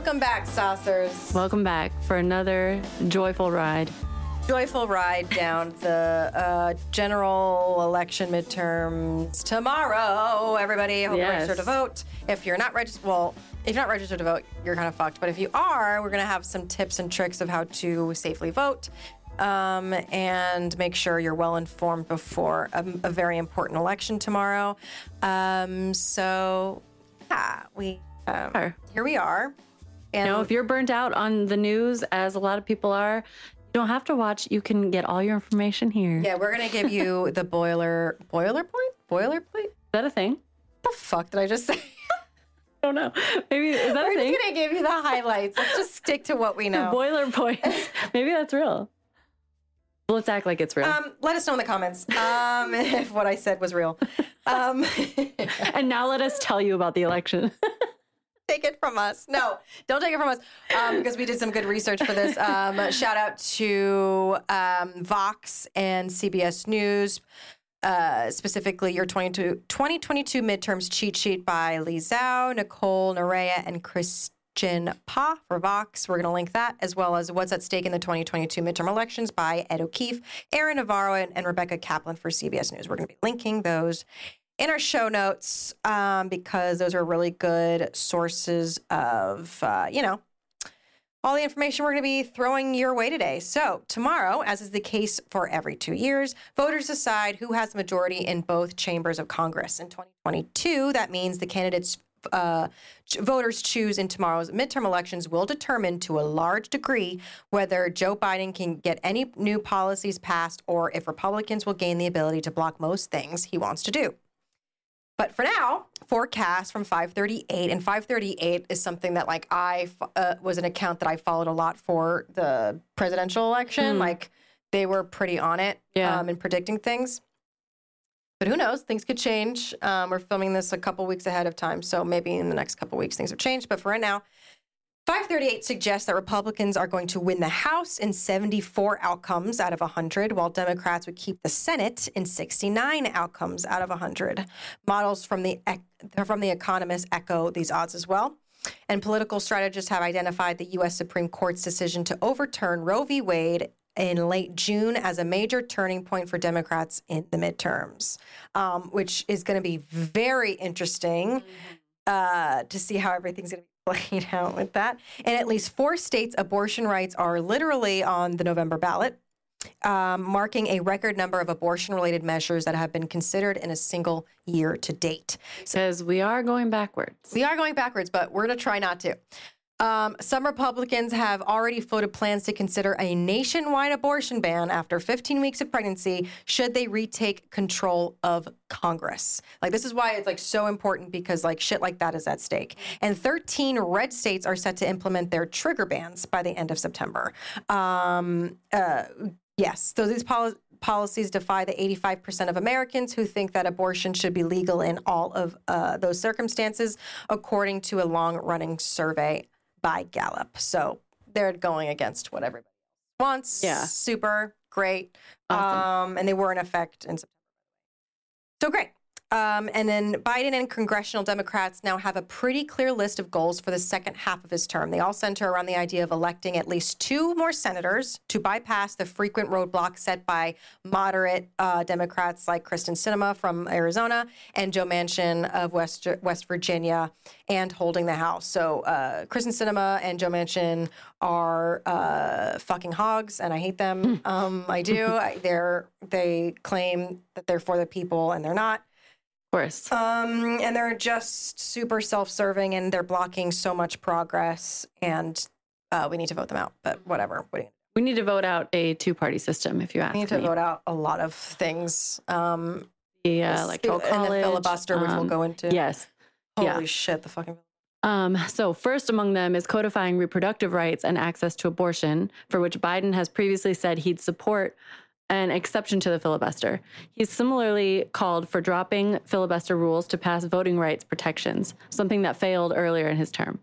Welcome back, saucers. Welcome back for another joyful ride. Joyful ride down the uh, general election midterms tomorrow. Everybody, hope you're Yes. registered to vote. If you're not registered, well, if you're not registered to vote, you're kind of fucked. But if you are, we're gonna have some tips and tricks of how to safely vote. Um, and make sure you're well informed before a, a very important election tomorrow. Um, so, yeah, we um, here we are. And You know, if you're burnt out on the news, as a lot of people are, you don't have to watch. You can get all your information here. Yeah, we're gonna give you the boiler boiler point. boiler point? Is that a thing? The fuck did I just say? I don't know. Maybe is that We're a thing? just gonna give you the highlights. Let's just stick to what we know. Boiler points. Maybe that's real. Let's act like it's real. Um, let us know in the comments um, if what I said was real. Um, and now let us tell you about the election. Take it from us. No, don't take it from us um, because we did some good research for this. Um, shout out to um, Vox and CBS News. Uh, specifically, your 22, 2022 midterms cheat sheet by Li Zhou, Nicole Narea, and Christian Pa for Vox. We're going to link that, as well as What's at Stake in the 2022 Midterm Elections by Ed O'Keefe, Aaron Navarro, and, and Rebecca Kaplan for CBS News. We're going to be linking those in our show notes um, because those are really good sources of, uh, you know, all the information we're going to be throwing your way today. So, tomorrow, as is the case for every two years, voters decide who has the majority in both chambers of Congress. In 2022, that means the candidates uh, voters choose in tomorrow's midterm elections will determine to a large degree whether Joe Biden can get any new policies passed or if Republicans will gain the ability to block most things he wants to do. But for now, forecast from 538, and 538 is something that like I uh, was an account that I followed a lot for the presidential election. Like they were pretty on it Yeah. um, in predicting things. But who knows? Things could change. Um, we're filming this a couple weeks ahead of time, so maybe in the next couple weeks things have changed. But for right now, 538 suggests that Republicans are going to win the House in 74 outcomes out of 100, while Democrats would keep the Senate in 69 outcomes out of 100. Models from the from the Economist echo these odds as well. And political strategists have identified the U.S. Supreme Court's decision to overturn Roe v. Wade in late June as a major turning point for Democrats in the midterms, um, which is going to be very interesting uh, to see how everything's going to be played out with that. In at least four states, abortion rights are literally on the November ballot, um, marking a record number of abortion related measures that have been considered in a single year to date. Because we are going backwards. We are going backwards, but we're going to try not to. Um, some Republicans have already floated plans to consider a nationwide abortion ban after 15 weeks of pregnancy should they retake control of Congress. Like this is why it's like so important because like shit like that is at stake. And 13 red states are set to implement their trigger bans by the end of September. Um, uh, yes, so these poli- policies defy the 85% of Americans who think that abortion should be legal in all of uh, those circumstances, according to a long running survey by Gallup. So they're going against what everybody wants. Yeah. Super great. Awesome. Um, and they were in effect in September. So great. Um, and then Biden and congressional Democrats now have a pretty clear list of goals for the second half of his term. They all center around the idea of electing at least two more senators to bypass the frequent roadblocks set by moderate uh, Democrats like Kyrsten Sinema from Arizona and Joe Manchin of West West Virginia, and holding the House. So uh, Kyrsten Sinema and Joe Manchin are uh, fucking hogs, and I hate them. um, I do. I, they're they claim that they're for the people, and they're not. Of course. Um, and they're just super self-serving, and they're blocking so much progress. And uh, we need to vote them out. But whatever. What you- We need to vote out a two party system, if you ask me. We need to me. vote out a lot of things. Um, the uh, electoral stu- and the filibuster, which we'll um, go into. Yes. Holy yeah. shit! The fucking. Um, so, first among them is codifying reproductive rights and access to abortion, for which Biden has previously said he'd support an exception to the filibuster. He's similarly called for dropping filibuster rules to pass voting rights protections, something that failed earlier in his term.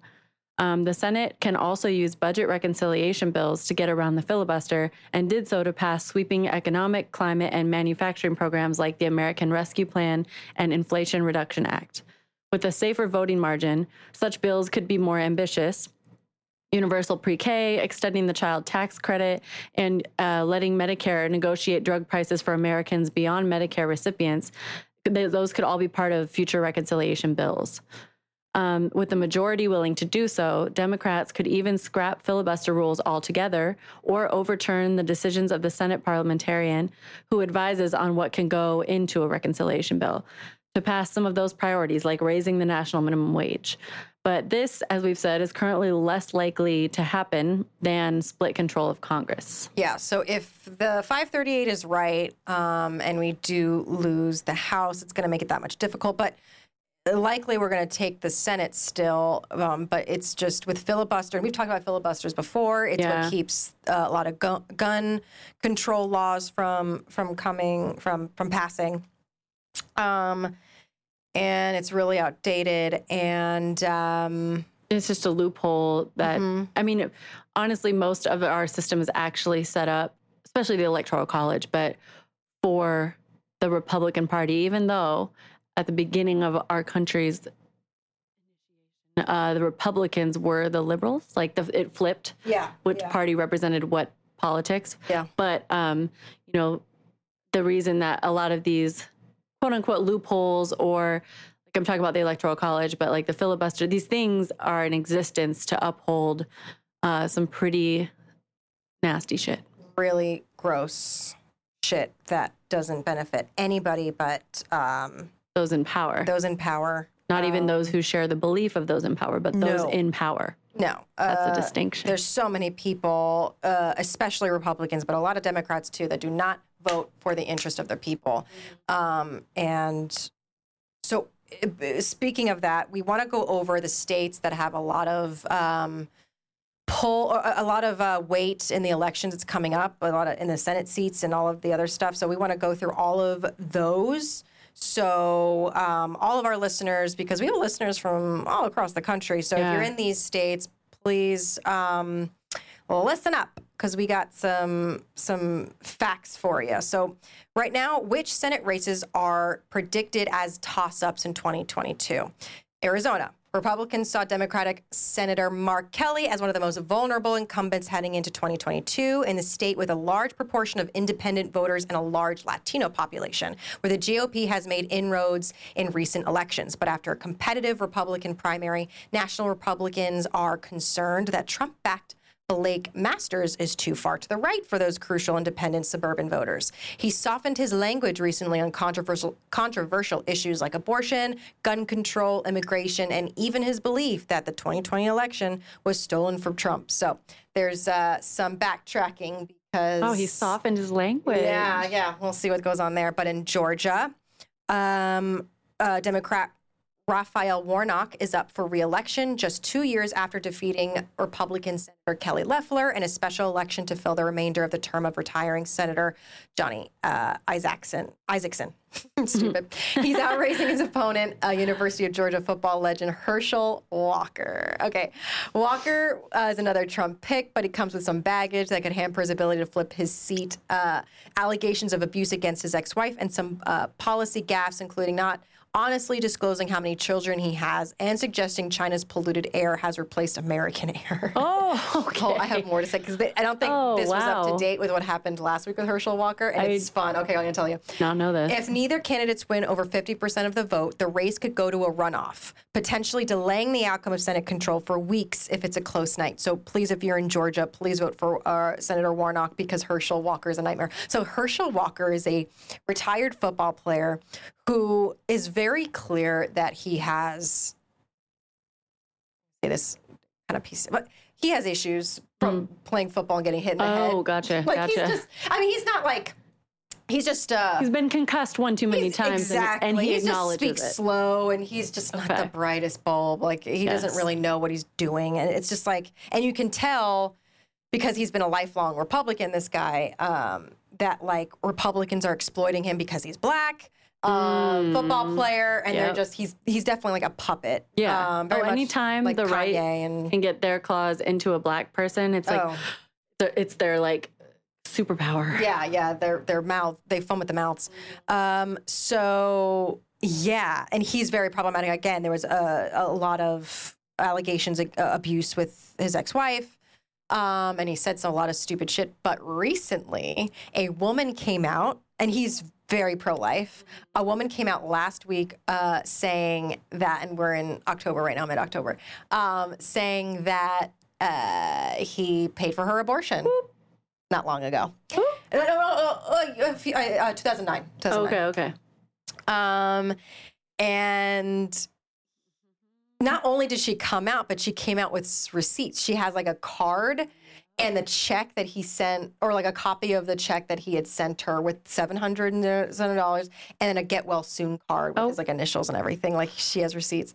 Um, the Senate can also use budget reconciliation bills to get around the filibuster and did so to pass sweeping economic, climate, and manufacturing programs like the American Rescue Plan and Inflation Reduction Act. With a safer voting margin, such bills could be more ambitious universal pre-K, extending the child tax credit, and uh, letting Medicare negotiate drug prices for Americans beyond Medicare recipients. They, those could all be part of future reconciliation bills. Um, with the majority willing to do so, Democrats could even scrap filibuster rules altogether or overturn the decisions of the Senate parliamentarian who advises on what can go into a reconciliation bill to pass some of those priorities, like raising the national minimum wage. But this, as we've said, is currently less likely to happen than split control of Congress. Yeah. So if the 538 is right, um, and we do lose the House, it's going to make it that much difficult. But likely we're going to take the Senate still. Um, but it's just with filibuster. And we've talked about filibusters before. It's Yeah. what keeps uh, a lot of gun, gun control laws from from coming from from passing. Um, and it's really outdated. And um, It's just a loophole that, Mm-hmm. I mean, honestly, most of our system is actually set up, especially the Electoral College, but for the Republican Party, even though at the beginning of our country's uh, the Republicans were the liberals, like the, it flipped yeah, which yeah. party represented what politics. Yeah. But um, you know, the reason that a lot of these quote unquote loopholes or like I'm talking about the electoral college, but like the filibuster, these things are in existence to uphold uh, some pretty nasty shit. really gross shit that doesn't benefit anybody but um, Those in power, those in power. not even those who share the belief of those in power, but those No. in power. No, That's uh, a distinction. There's so many people, uh, especially Republicans, but a lot of Democrats too, that do not vote for the interest of their people. Um, and so, uh, speaking of that, we want to go over the states that have a lot of um, pull, or a lot of uh, weight in the elections. that's coming up, a lot of in the Senate seats and all of the other stuff. So we want to go through all of those. So um, all of our listeners, because we have listeners from all across the country. So if you're in these states, please um, listen up because we got some some facts for you. So right now, which Senate races are predicted as toss-ups in 2022? Arizona. Republicans saw Democratic Senator Mark Kelly as one of the most vulnerable incumbents heading into 2022 in the state with a large proportion of independent voters and a large Latino population, where the GOP has made inroads in recent elections. But after a competitive Republican primary, national Republicans are concerned that Trump backed Blake Masters is too far to the right for those crucial independent suburban voters. He softened his language recently on controversial controversial issues like abortion, gun control, immigration, and even his belief that the 2020 election was stolen from Trump. So there's uh, some backtracking because Oh, he softened his language. yeah, yeah. We'll see what goes on there. But in Georgia, um, uh, Democrat Raphael Warnock is up for reelection just two years after defeating Republican Senator Kelly Loeffler in a special election to fill the remainder of the term of retiring Senator Johnny uh, Isakson. Isakson. Stupid. He's outraising his opponent, uh, University of Georgia football legend Herschel Walker. Okay. Walker uh, is another Trump pick, but he comes with some baggage that could hamper his ability to flip his seat. Uh, allegations of abuse against his ex wife and some uh, policy gaffes, including not honestly disclosing how many children he has and suggesting China's polluted air has replaced American air. Oh, okay. Oh, I have more to say because I don't think Oh, this was up to date with what happened last week with Herschel Walker, and I- it's fun. Okay, I'm going to tell you. Not know this. If neither candidates win over 50% of the vote, the race could go to a runoff, potentially delaying the outcome of Senate control for weeks if it's a close night. So please, if you're in Georgia, please vote for uh, Senator Warnock because Herschel Walker is a nightmare. So Herschel Walker is a retired football player who is very clear that he has say this kind of piece, but he has issues from playing football and getting hit in the head. oh, gotcha. Like gotcha. he's just, I mean, he's not like, he's just, uh, He's been concussed one too many times, and- exactly. and, he just acknowledges speaks it. slow, and he's just not Okay. the brightest bulb. Like he doesn't really know what he's doing, and it's just like, and you can tell because he's been a lifelong Republican. This guy, um, that like Republicans are exploiting him because he's black. Um, football player, and they're Mm. Just he's he's definitely like a puppet. Yeah. um, very oh, anytime like the right and can get their claws into a black person, it's like oh. it's their like superpower. Yeah, yeah, their their mouth they foam at the mouths. Um, so yeah, and he's very problematic. Again, there was a, a lot of allegations of uh, abuse with his ex-wife. Um, and he said some, a lot of stupid shit. But recently, a woman came out, and he's very pro-life. A woman came out last week uh, saying that, and we're in October right now, mid-October, um, saying that uh, he paid for her abortion not long ago. No, no, no, few- uh, 2009. 2009. Okay, okay. Um, and not only did she come out, but she came out with receipts. She has like a card and the check that he sent, or like a copy of the check that he had sent her with seven hundred dollars, and then a get well soon card with Oh. his like initials and everything. Like she has receipts,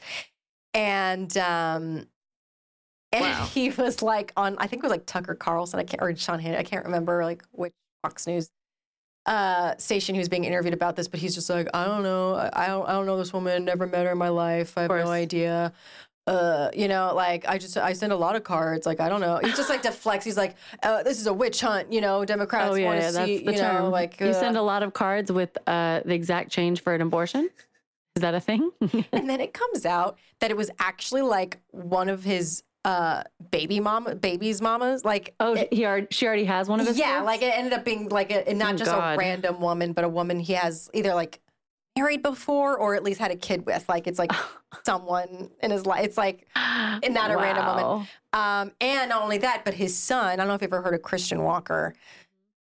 and um. And Wow. he was like on, I think it was like Tucker Carlson, I can't, or Sean Hannity, I can't remember like which Fox News uh, station who's being interviewed about this, but he's just like, I don't know, I I don't, I don't know this woman, never met her in my life, I have no idea. Uh, you know, like I just I send a lot of cards, like I don't know. He's just like deflects. He's like, uh, this is a witch hunt, you know. Democrats Oh yeah, want to yeah that's see, the you term. know, like you uh, send a lot of cards with uh, the exact change for an abortion. Is that a thing? and then it comes out that it was actually like one of his uh baby mama, baby's mamas, like oh, it- he already, she already has one of his. yeah, kids? like it ended up being like a, not Thank just God. a random woman, but a woman he has either like married before or at least had a kid with. Like it's like someone in his life. It's like not a random woman. Um, and not only that, but his son. I don't know if you've ever heard of Christian Walker.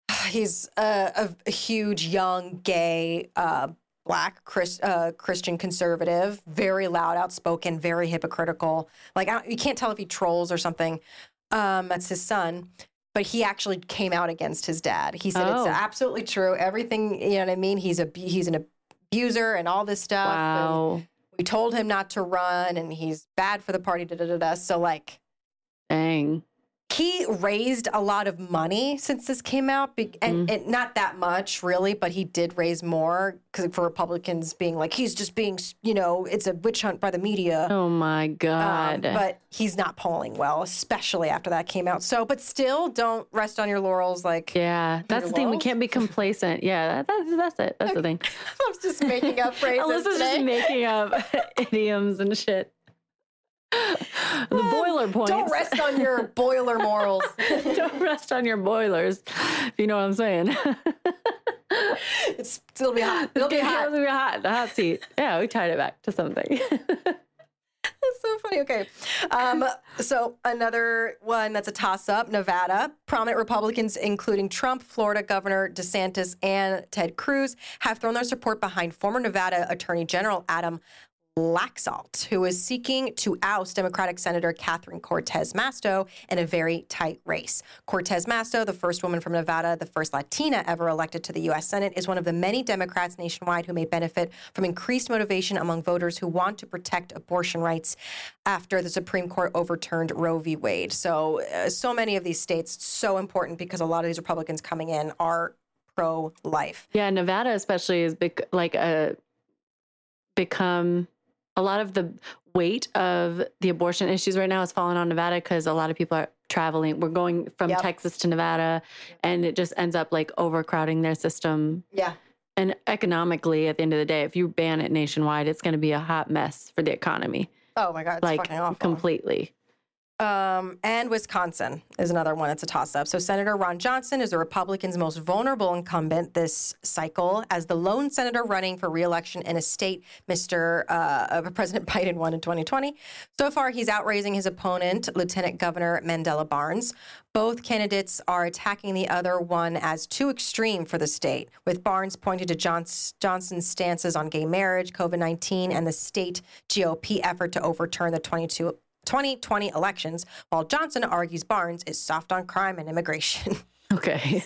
He's a, a huge, young, gay, uh, black Chris, uh, Christian conservative, very loud, outspoken, very hypocritical. Like I you can't tell if he trolls or something. Um, that's his son. But he actually came out against his dad. He said Oh. it's absolutely true. Everything, you know what I mean? He's a he's an abuser and all this stuff. and Wow. we told him not to run, and he's bad for the party. Da da da da. So like Dang. He raised a lot of money since this came out, be- and, Mm-hmm. and not that much really, but he did raise more because for Republicans being like he's just being, you know, it's a witch hunt by the media. Oh my Um, God. but he's not polling well, especially after that came out. So, but still, don't rest on your laurels. Like, yeah, that's the thing. We can't be complacent. Yeah, that, that's that's it. That's the thing. I'm just making up phrases Alyssa's today. just making up idioms and shit. The boiler points. Don't rest on your boiler morals. Don't rest on your boilers, if you know what I'm saying. it's it'll be hot. It'll be hot. gonna be hot. The hot seat. Yeah, we tied it back to something. That's so funny. Okay. Um, so another one that's a toss up Nevada. Prominent Republicans, including Trump, Florida Governor DeSantis, and Ted Cruz, have thrown their support behind former Nevada Attorney General Adam Laxalt, who is seeking to oust Democratic Senator Catherine Cortez Masto in a very tight race. Cortez Masto, the first woman from Nevada, the first Latina ever elected to the U.S. Senate, is one of the many Democrats nationwide who may benefit from increased motivation among voters who want to protect abortion rights after the Supreme Court overturned Roe v. Wade. So, uh, so many of these states, so important because a lot of these Republicans coming in are pro life. yeah, Nevada especially is bec- like a become a lot of the weight of the abortion issues right now has fallen on Nevada because a lot of people are traveling. We're going from Yep. Texas to Nevada, and it just ends up like overcrowding their system. Yeah. And economically, at the end of the day, if you ban it nationwide, it's going to be a hot mess for the economy, Oh my God, it's like fucking awful. completely. Um, and Wisconsin is another one. It's a toss up. So Senator Ron Johnson is the Republicans' most vulnerable incumbent this cycle as the lone senator running for reelection in a state Mr. Uh, President Biden won in 2020. So far, he's outraising his opponent, Lieutenant Governor Mandela Barnes. Both candidates are attacking the other one as too extreme for the state, with Barnes pointing to Johns- Johnson's stances on gay marriage, COVID 19, and the state GOP effort to overturn the 22 2020 elections, while Johnson argues Barnes is soft on crime and immigration. Okay.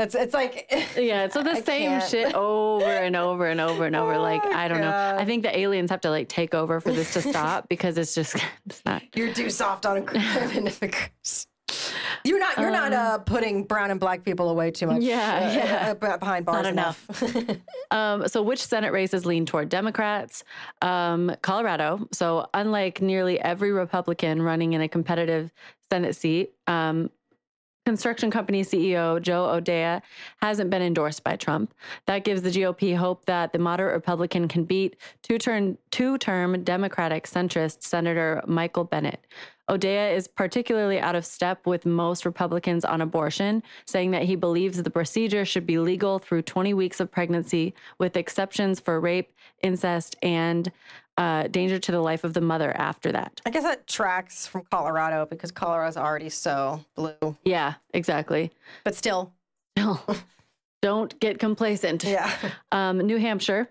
it's it's like Yeah, so the I same can't. shit over and over and over and over. Oh Like I don't know. I think the aliens have to like take over for this to stop because it's just it's not. you're too soft on crime and immigration. You're not you're not uh, putting brown and black people away too much. Um, Yeah, uh, yeah. uh, behind bars Not enough. Um, so which Senate races lean toward Democrats? Um, Colorado. So unlike nearly every Republican running in a competitive Senate seat, um, construction company CEO Joe O'Dea hasn't been endorsed by Trump. That gives the GOP hope that the moderate Republican can beat two-term, two-term Democratic centrist Senator Michael Bennet. O'Dea is particularly out of step with most Republicans on abortion, saying that he believes the procedure should be legal through 20 weeks of pregnancy, with exceptions for rape, incest, and uh, danger to the life of the mother after that. I guess that tracks from Colorado because Colorado's already so blue. Yeah, exactly. But still. Don't get complacent. Yeah. Um, New Hampshire.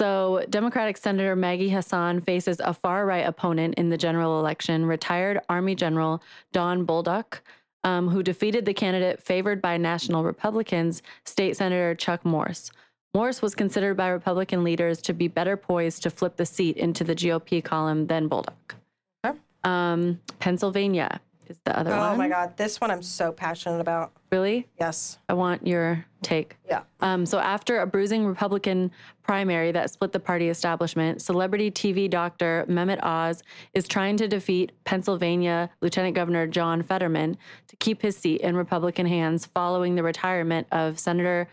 So, Democratic Senator Maggie Hassan faces a far right opponent in the general election, retired Army General Don Bolduc, um, who defeated the candidate favored by national Republicans, State Senator Chuck Morse. Morse was considered by Republican leaders to be better poised to flip the seat into the GOP column than Bolduc. Okay. Um, Pennsylvania is the other oh one. Oh my God. This one I'm so passionate about. Really? Yes. I want your take. Yeah. Um, so after a bruising Republican primary that split the party establishment, celebrity TV doctor Mehmet Oz is trying to defeat Pennsylvania Lieutenant Governor John Fetterman to keep his seat in Republican hands following the retirement of Senator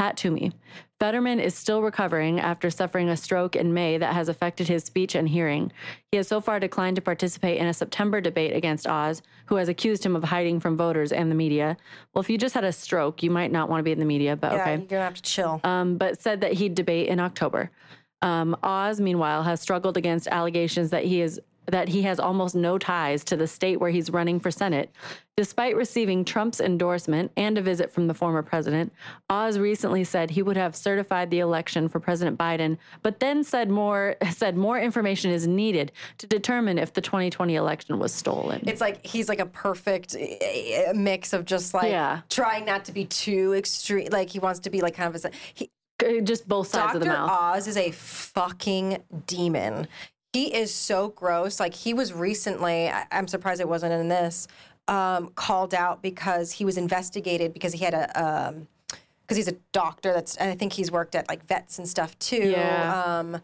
Pat Toomey. Fetterman is still recovering after suffering a stroke in May that has affected his speech and hearing. He has so far declined to participate in a September debate against Oz, who has accused him of hiding from voters and the media. Well, if you just had a stroke, you might not want to be in the media, but yeah, okay. You're gonna have to chill. Um, but said that he'd debate in October. Um, Oz, meanwhile, has struggled against allegations that he is that he has almost no ties to the state where he's running for Senate. Despite receiving Trump's endorsement and a visit from the former president, Oz recently said he would have certified the election for President Biden, but then said more said more information is needed to determine if the 2020 election was stolen. It's like he's like a perfect uh, mix of just like Yeah. trying not to be too extreme. Like he wants to be like kind of a. He, just both sides Dr. of the mouth. Oz is a fucking demon. He is so gross. Like he was recently, I, I'm surprised it wasn't in this, um, called out because he was investigated because he had a, um, because he's a doctor. That's and I think he's worked at like vets and stuff too. Yeah. Um, I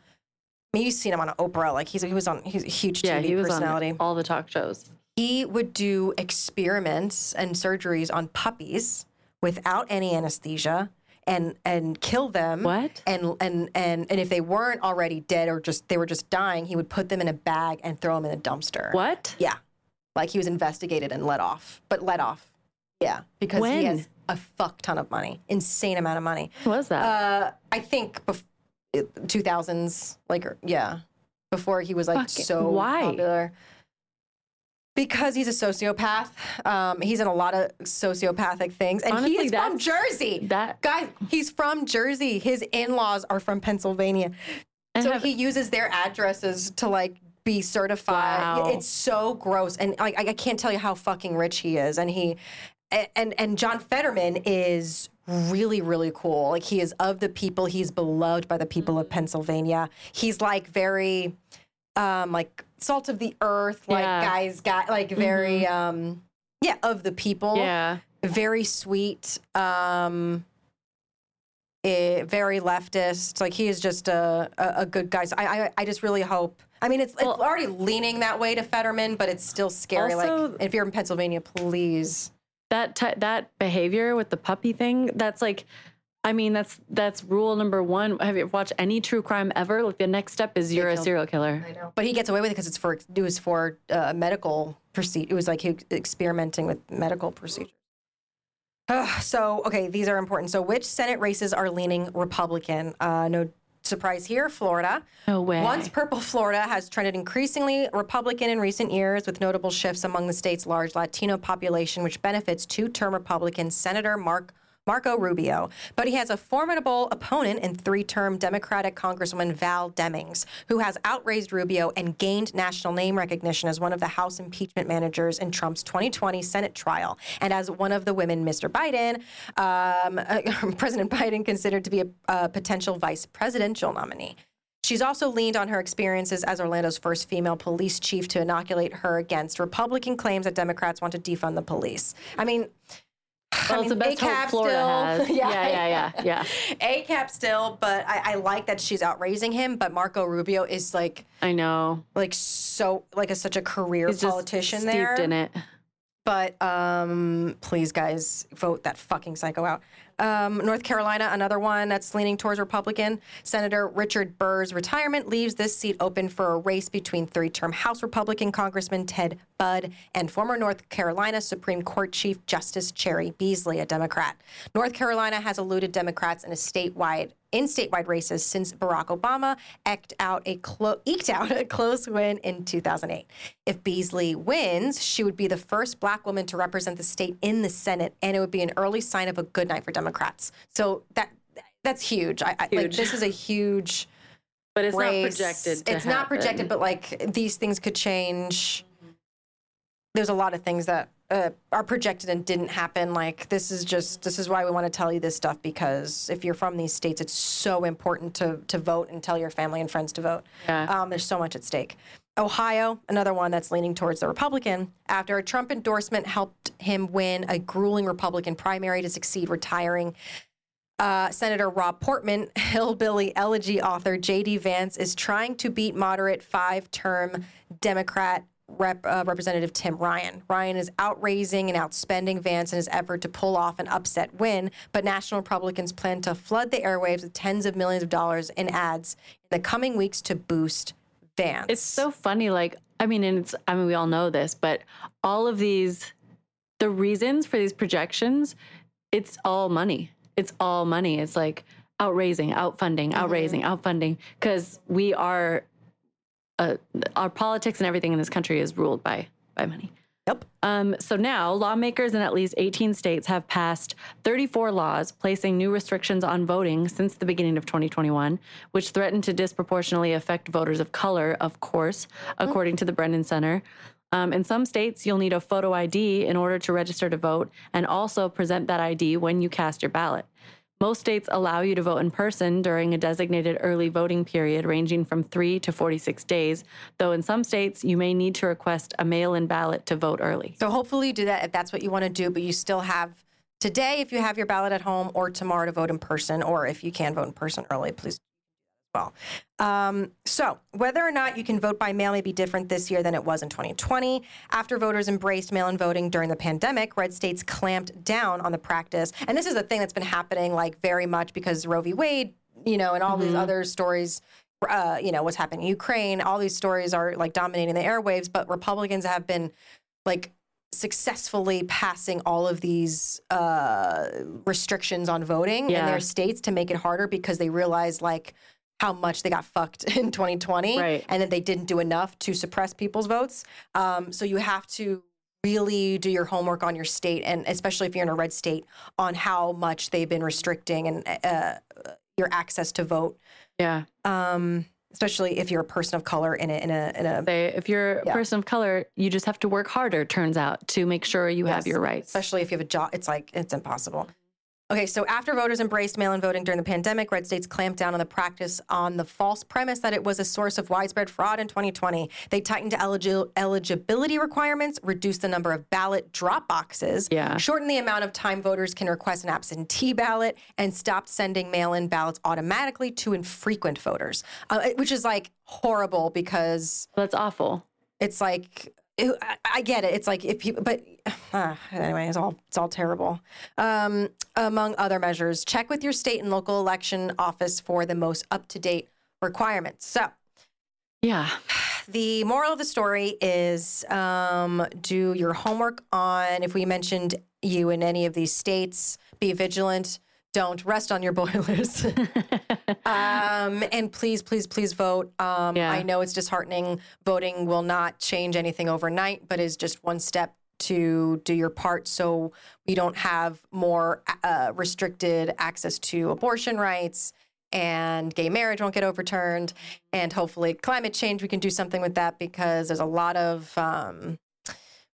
mean, you've seen him on Oprah. Like he's he was on he's a huge yeah, TV he was personality. on all the talk shows. he would do experiments and surgeries on puppies without any anesthesia and and kill them What? and and and and if they weren't already dead or just they were just dying he would put them in a bag and throw them in a dumpster What? yeah like he was investigated and let off but let off yeah because When? he has a fuck ton of money insane amount of money What was that? uh i think bef- 2000s like yeah before he was like Fuck, so why? popular because he's a sociopath um, he's in a lot of sociopathic things and Honestly, he's from jersey. that- guys he's from jersey. His in-laws are from pennsylvania. And so have- he uses their addresses to like be certified. Wow. it's so gross and like I, I can't tell you how fucking rich he is and he and, and and john fetterman is really really cool. Like he is of the people. He's beloved by the people of pennsylvania. He's like very um like salt of the earth like Yeah. guys got like very um yeah of the people. Yeah. very sweet um eh, very leftist. Like he is just a, a, a good guy. So I, I i just really hope i mean it's, it's already leaning that way to fetterman but it's still scary. Also- like if you're in pennsylvania please. That t- that behavior with the puppy thing that's like i mean that's that's rule number one have you watched any true crime ever like the next step is you're a serial killer I know. But he gets away with it because it's for it was for uh, medical procedure. It was like he experimenting with medical procedures. Ugh, so okay, these are important. So which Senate races are leaning Republican? Uh, no surprise here, Florida. no way Once purple Florida has trended increasingly Republican in recent years, with notable shifts among the state's large Latino population, which benefits two-term Republican Senator Mark. Marco Rubio, but he has a formidable opponent in three term Democratic Congresswoman Val Demings, who has outraised Rubio and gained national name recognition as one of the House impeachment managers in Trump's 2020 Senate trial. And as one of the women, Mr. Biden, um, President Biden considered to be a, a potential vice presidential nominee. She's also leaned on her experiences as Orlando's first female police chief to inoculate her against Republican claims that Democrats want to defund the police. I mean, well, it's the best hope florida still. has Yeah. yeah yeah yeah yeah ACAP still, but I, I like that she's outraising him. But Marco Rubio is like, i know like so, like a, such a career he's just politician steeped there. in it But um, please, guys, vote that fucking psycho out. Um, North Carolina, another one that's leaning towards Republican. Senator Richard Burr's retirement leaves this seat open for a race between three term House Republican Congressman Ted Budd and former North Carolina Supreme Court Chief Justice Cheri Beasley, a Democrat. North Carolina has eluded Democrats in a statewide in statewide races since Barack Obama eked out a clo- eked out a close win in 2008. If Beasley wins, she would be the first black woman to represent the state in the Senate, and it would be an early sign of a good night for Democrats. So that that's huge. I, I like Huge. this is a huge But it's race. not projected. It's not projected, but like these things could change. There's a lot of things that uh, are projected and didn't happen. Like this is just this is why we want to tell you this stuff because if you're from these states, it's so important to to vote and tell your family and friends to vote. Yeah. Um, there's so much at stake. Ohio, another one that's leaning towards the Republican, after a Trump endorsement helped him win a grueling Republican primary to succeed retiring uh, Senator Rob Portman, hillbilly elegy author J.D. Vance is trying to beat moderate five-term Democrat Rep, uh, Representative Tim Ryan. Ryan is outraising and outspending Vance in his effort to pull off an upset win, but national Republicans plan to flood the airwaves with tens of millions of dollars in ads in the coming weeks to boost Vance. It's so funny. Like, I mean, and it's, I mean, we all know this, but all of these, the reasons for these projections, it's all money. It's all money. It's like outraising, outfunding, outraising, outfunding, because we are, uh, our politics and everything in this country is ruled by by money. Yep. Um, so now, lawmakers in at least 18 states have passed 34 laws placing new restrictions on voting since the beginning of 2021, which threaten to disproportionately affect voters of color, of course, according to the Brennan Center. Um, in some states, you'll need a photo ID in order to register to vote and also present that ID when you cast your ballot. Most states allow you to vote in person during a designated early voting period ranging from 3 to 46 days, though in some states you may need to request a mail in ballot to vote early. So hopefully you do that if that's what you want to do, but you still have today if you have your ballot at home or tomorrow to vote in person, or if you can vote in person early, please do that as well. Um, so whether or not you can vote by mail may be different this year than it was in 2020. After voters embraced mail-in voting during the pandemic, red states clamped down on the practice. And this is a thing that's been happening like very much because Roe v. Wade, you know, and all these other stories uh, you know, what's happening in Ukraine. All these stories are like dominating the airwaves, but Republicans have been like successfully passing all of these uh, restrictions on voting in their states to make it harder because they realize like how much they got fucked in 2020 Right. and that they didn't do enough to suppress people's votes. Um, so you have to really do your homework on your state and especially if you're in a red state on how much they've been restricting and uh, your access to vote Yeah. um, especially if you're a person of color in a in a in a Say, if you're a Yeah. person of color, you just have to work harder, turns out, to make sure you have your rights. especially if you have a job. It's like it's impossible. Okay, so after voters embraced mail-in voting during the pandemic, red states clamped down on the practice on the false premise that it was a source of widespread fraud in 2020. They tightened eligi- eligibility requirements, reduced the number of ballot drop boxes, Yeah. shortened the amount of time voters can request an absentee ballot, and stopped sending mail-in ballots automatically to infrequent voters, uh, which is like horrible because That's awful. it's like it- I, I get it. It's like if people, but uh, anyway, it's all it's all terrible. Um, among other measures, check with your state and local election office for the most up to date requirements. So Yeah. the moral of the story is um, do your homework on if we mentioned you in any of these states. Be vigilant. Don't rest on your boilers. um, and please, please, please vote. Um, Yeah. I know it's disheartening. Voting will not change anything overnight, but is just one step to do your part so we don't have more uh, restricted access to abortion rights and gay marriage won't get overturned. And hopefully, climate change, we can do something with that because there's a lot of um,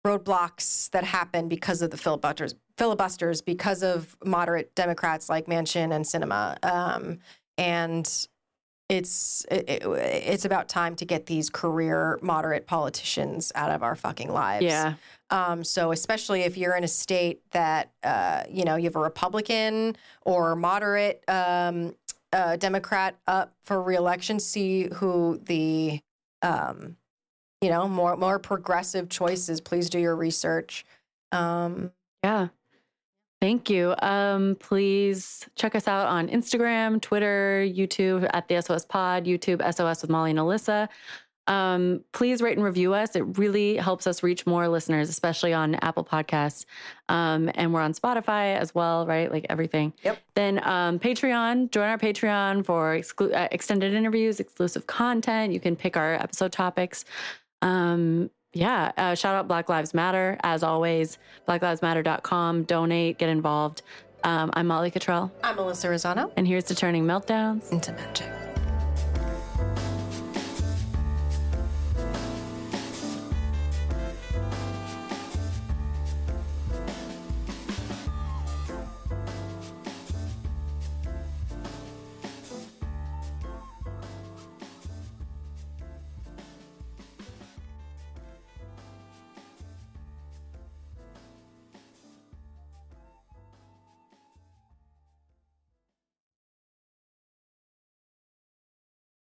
roadblocks that happen because of the filibusters, filibusters because of moderate Democrats like Manchin and Sinema. Um, and it's it, it- it's about time to get these career moderate politicians out of our fucking lives. Yeah. Um, so especially if you're in a state that uh, you know you have a Republican or moderate um, uh, Democrat up for reelection, see who the um, you know more more progressive choices. Please do your research. Um, Yeah. Thank you. Um, please check us out on Instagram, Twitter, YouTube at the SOS Pod, YouTube SOS with Molly and Alyssa. Um, please rate and review us. It really helps us reach more listeners, especially on Apple Podcasts. Um, and we're on Spotify as well, right? Like everything. Yep. Then um, Patreon, join our Patreon for exclu- uh, extended interviews, exclusive content. You can pick our episode topics. Um, yeah, uh, shout out Black Lives Matter. As always, blacklivesmatter.com. Donate, get involved. Um, I'm Molly Cottrell, I'm Alyssa Rosano and here's to turning meltdowns into magic.